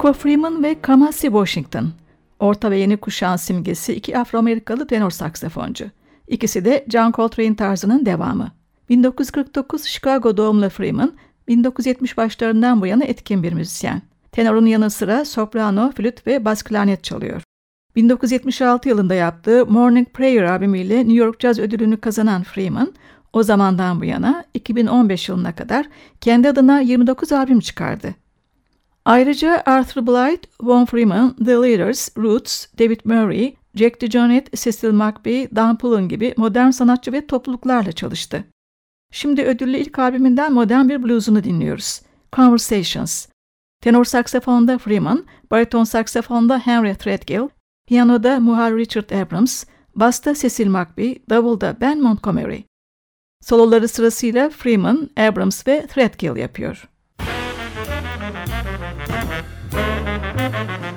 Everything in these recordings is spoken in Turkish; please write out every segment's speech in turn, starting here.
Chico Freeman ve Kamasi Washington. Orta ve yeni kuşağın simgesi iki Afro-Amerikalı tenor saksafoncu. İkisi de John Coltrane tarzının devamı. 1949 Chicago doğumlu Freeman, 1970 başlarından bu yana etkin bir müzisyen. Tenorun yanı sıra soprano, flüt ve bas klarnet çalıyor. 1976 yılında yaptığı Morning Prayer albümüyle New York Jazz ödülünü kazanan Freeman, o zamandan bu yana 2015 yılına kadar kendi adına 29 albüm çıkardı. Ayrıca Arthur Blythe, Von Freeman, The Leaders, Roots, David Murray, Jack DeJohnette, Cecil McBee, Dan Pullen gibi modern sanatçı ve topluluklarla çalıştı. Şimdi ödüllü ilk albümünden modern bir bluesunu dinliyoruz. Conversations. Tenor saksafonda Freeman, bariton saksafonda Henry Threadgill, piyanoda Muhar Richard Abrams, basta Cecil McBee, davulda Ben Montgomery. Soloları sırasıyla Freeman, Abrams ve Threadgill yapıyor. Música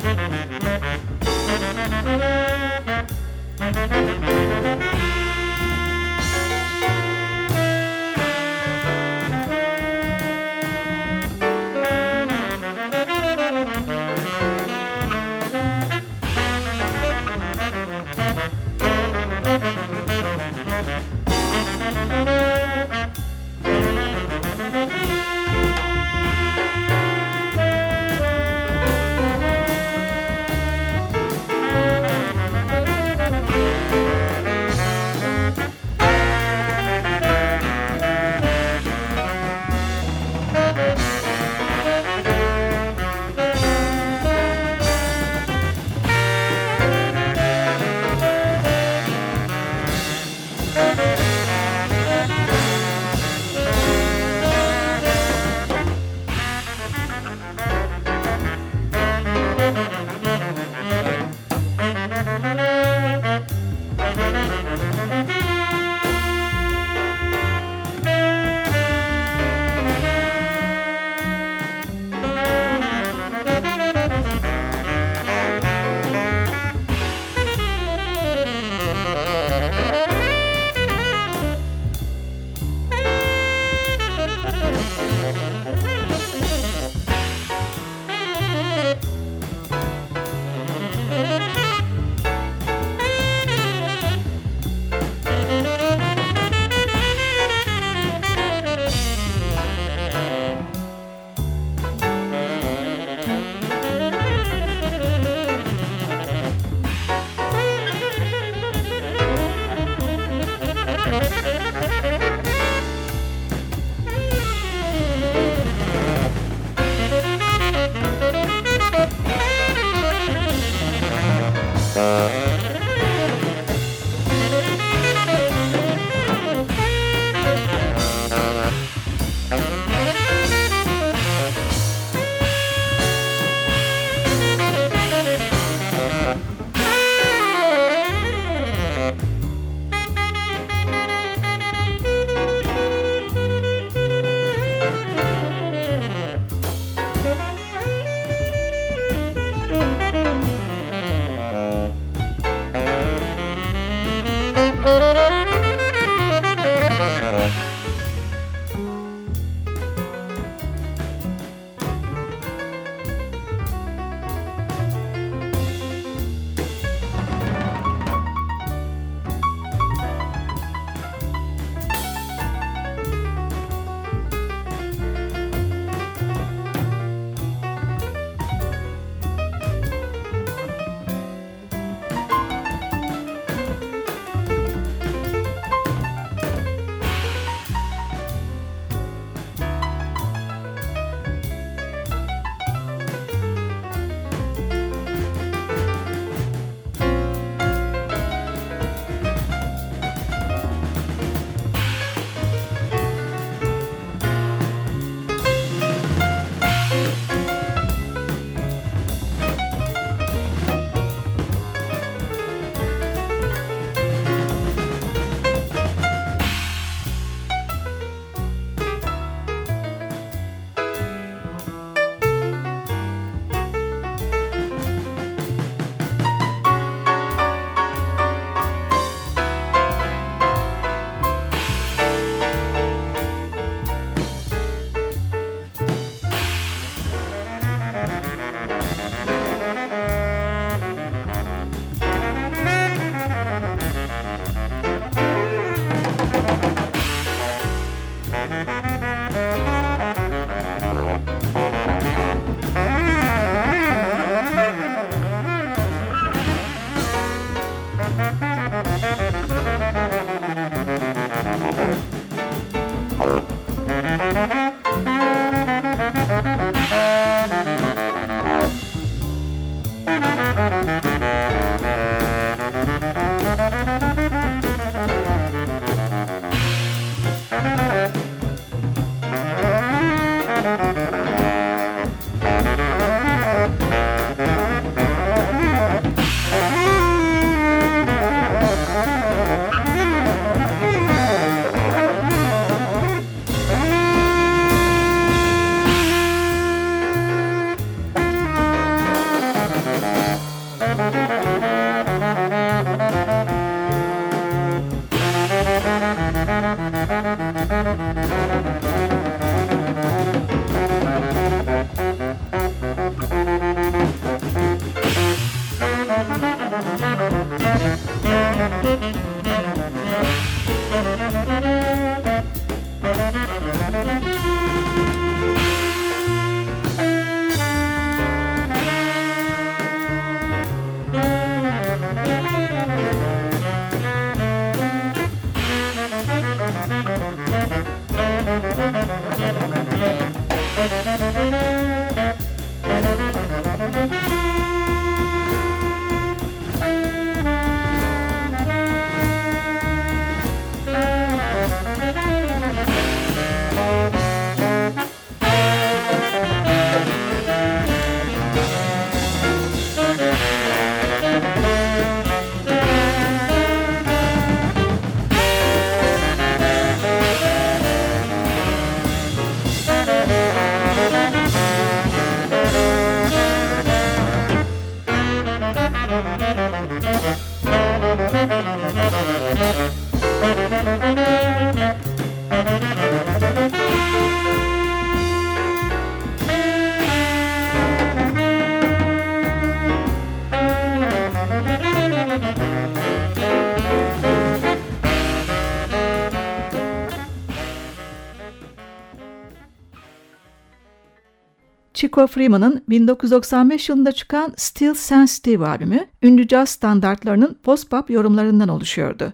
Chico Freeman'ın 1995 yılında çıkan Still Sensitive albümü, ünlü caz standartlarının post-pop yorumlarından oluşuyordu.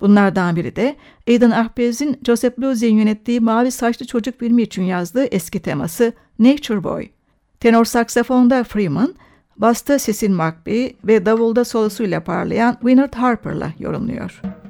Bunlardan biri de Aidan Ahbez'in Joseph Losey'in yönettiği Mavi Saçlı Çocuk filmi için yazdığı eski teması Nature Boy. Tenor saksafonda Freeman, basta Cecil McBee ve davulda solosuyla parlayan Winard Harper'la yorumluyor. Música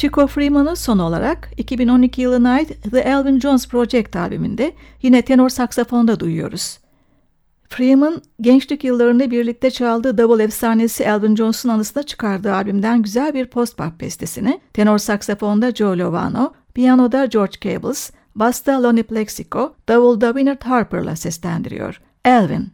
Chico Freeman'ı son olarak 2012 yılına ait The Elvin Jones Project albümünde yine tenor saksafonda duyuyoruz. Freeman, gençlik yıllarında birlikte çaldığı double efsanesi Elvin Jones'un anısına çıkardığı albümden güzel bir post-pop bestesini tenor saksafonda Joe Lovano, piyanoda George Cables, basta Lonnie Plexico, davulda Winard Harper'la seslendiriyor. Elvin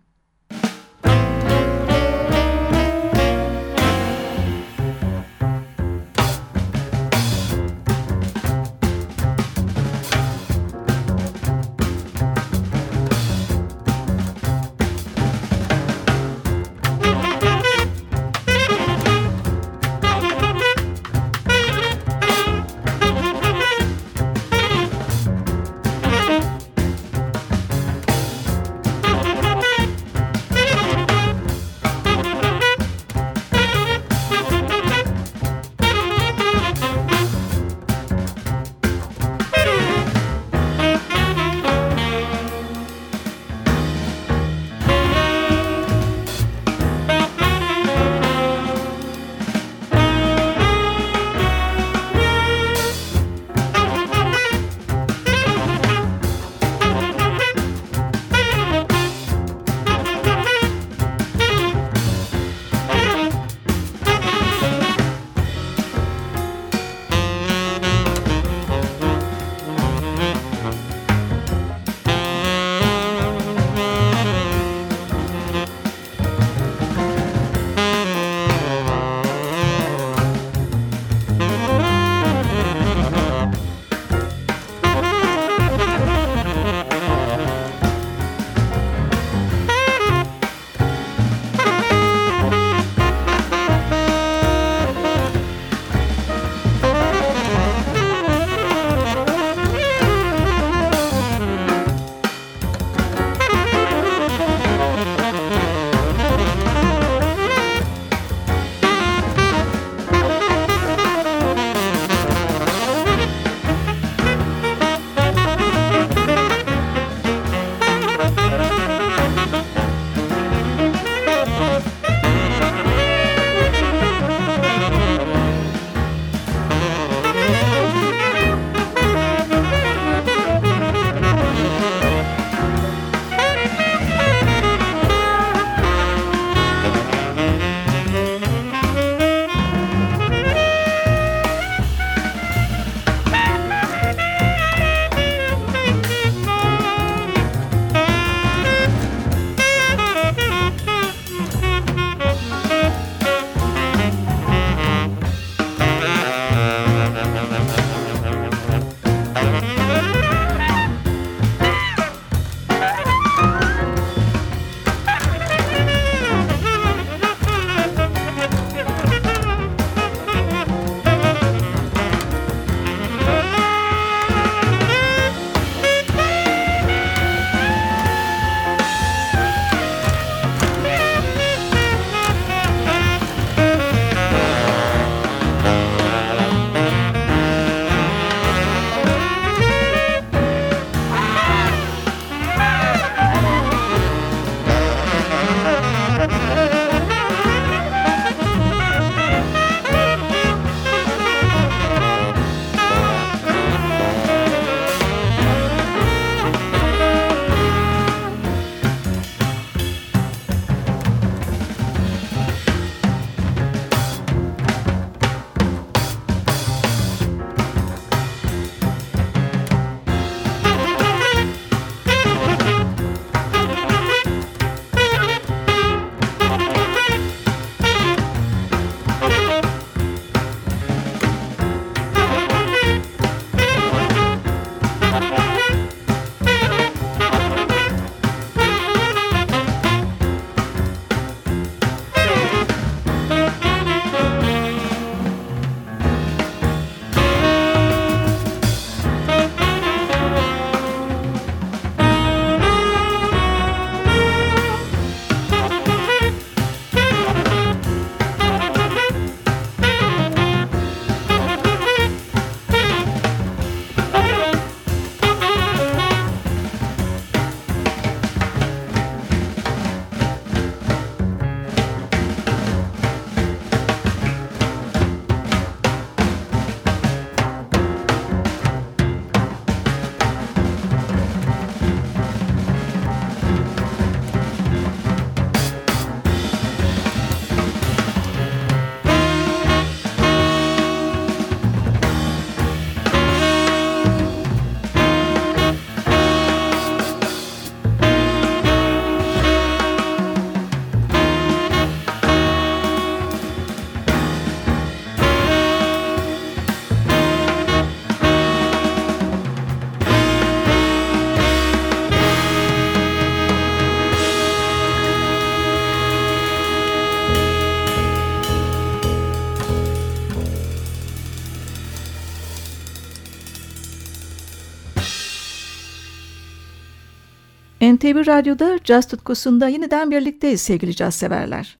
NTV Radyo'da caz tutkusunda yeniden birlikteyiz sevgili caz severler.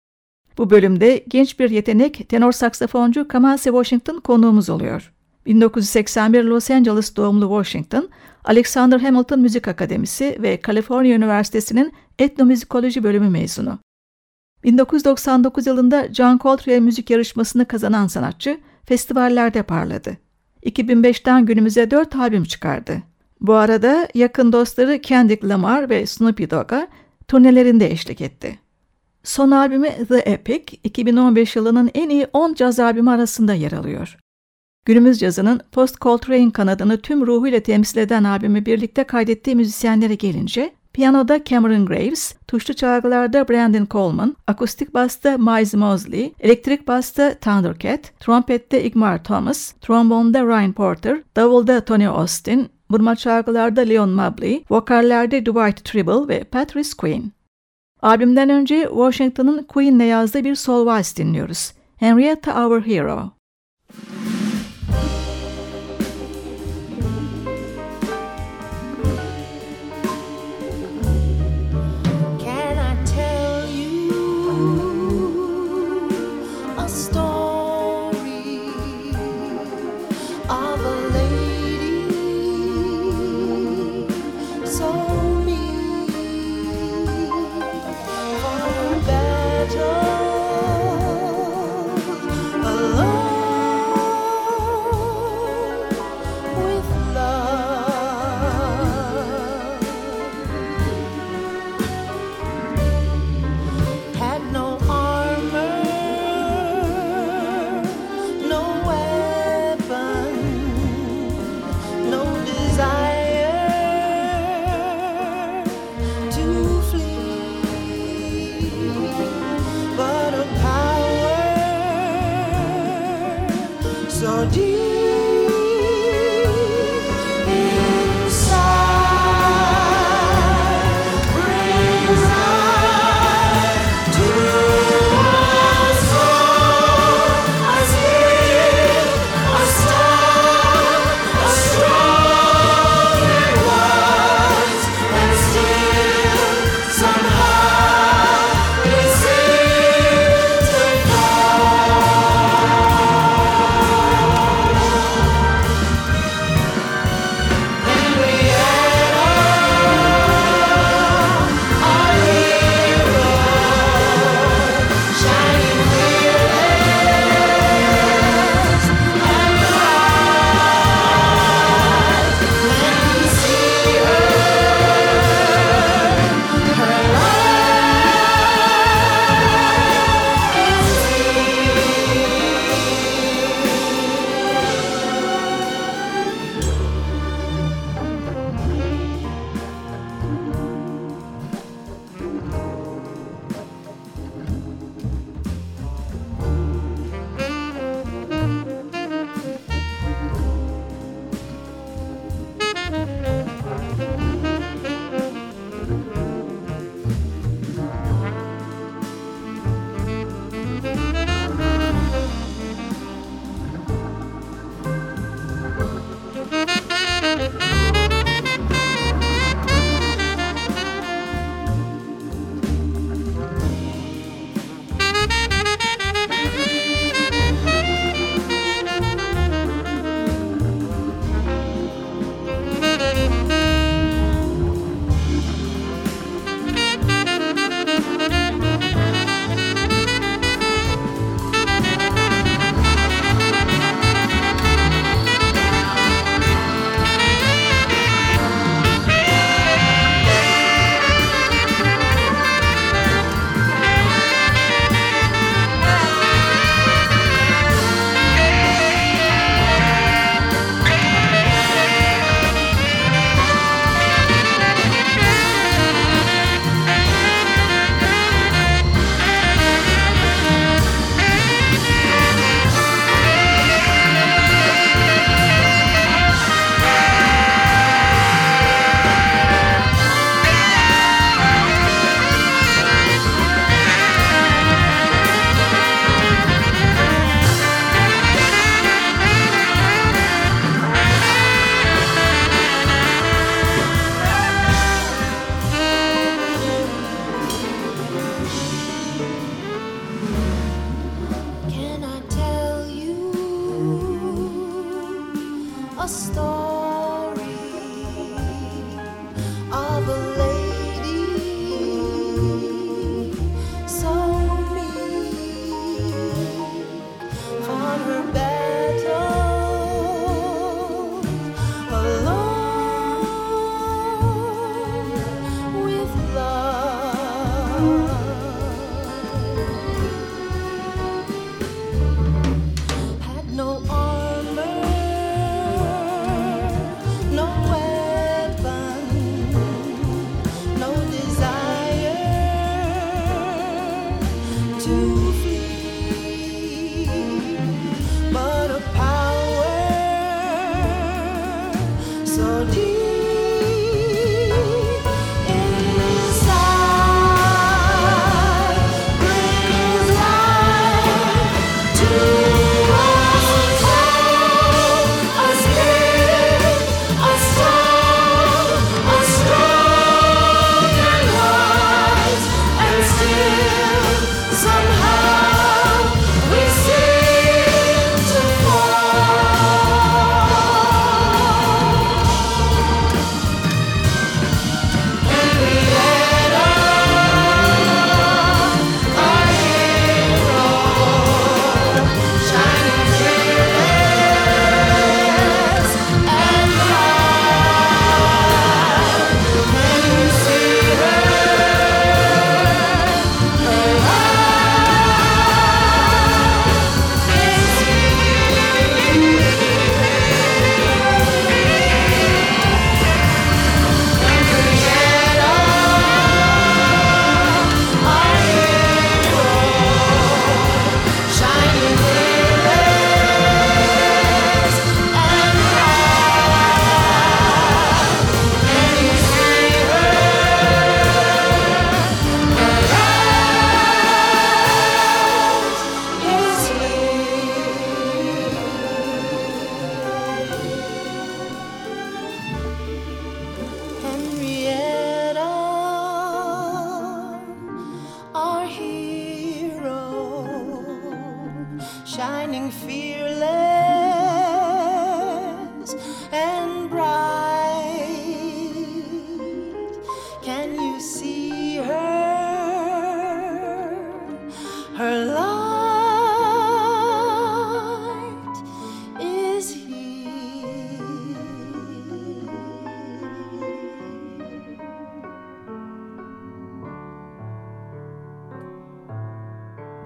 Bu bölümde genç bir yetenek tenor saksafoncu Kamasi Washington konuğumuz oluyor. 1981 Los Angeles doğumlu Washington, Alexander Hamilton Müzik Akademisi ve Kaliforniya Üniversitesi'nin etnomüzikoloji bölümü mezunu. 1999 yılında John Coltrane müzik yarışmasını kazanan sanatçı festivallerde parladı. 2005'ten günümüze 4 albüm çıkardı. Bu arada yakın dostları Kendrick Lamar ve Snoopy Dogg'a turnelerinde eşlik etti. Son albümü The Epic, 2015 yılının en iyi 10 caz albümü arasında yer alıyor. Günümüz cazının post-Coltrane kanadını tüm ruhuyla temsil eden albümü birlikte kaydettiği müzisyenlere gelince, piyanoda Cameron Graves, tuşlu çalgılarda Brandon Coleman, akustik basta Miles Mosley, elektrik basta Thundercat, trompette Igmar Thomas, trombonda Ryan Porter, davulda Tony Austin, vurma çalgılarda Leon Mobley, vokallerde Dwight Tribble ve Patrice Quinn. Albümden önce Washington'ın Queen'le yazdığı bir sol vals dinliyoruz. Henrietta Our Hero. shining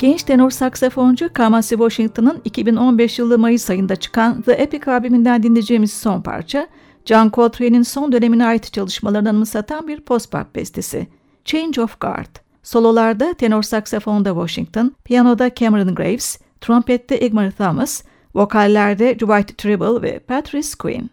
Genç tenor saksafoncu Kamasi Washington'ın 2015 yılı Mayıs ayında çıkan The Epic albümünden dinleyeceğimiz son parça, John Coltrane'in son dönemine ait çalışmalarını anımsatan bir post-pop bestesi, Change of Guard. Sololarda tenor saksafonda Washington, piyanoda Cameron Graves, trompette Igmar Thomas, vokallerde Dwight Tribble ve Patrice Quinn.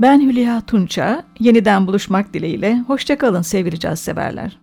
Ben Hülya Tunça. Yeniden buluşmak dileğiyle. Hoşçakalın sevgili caz severler.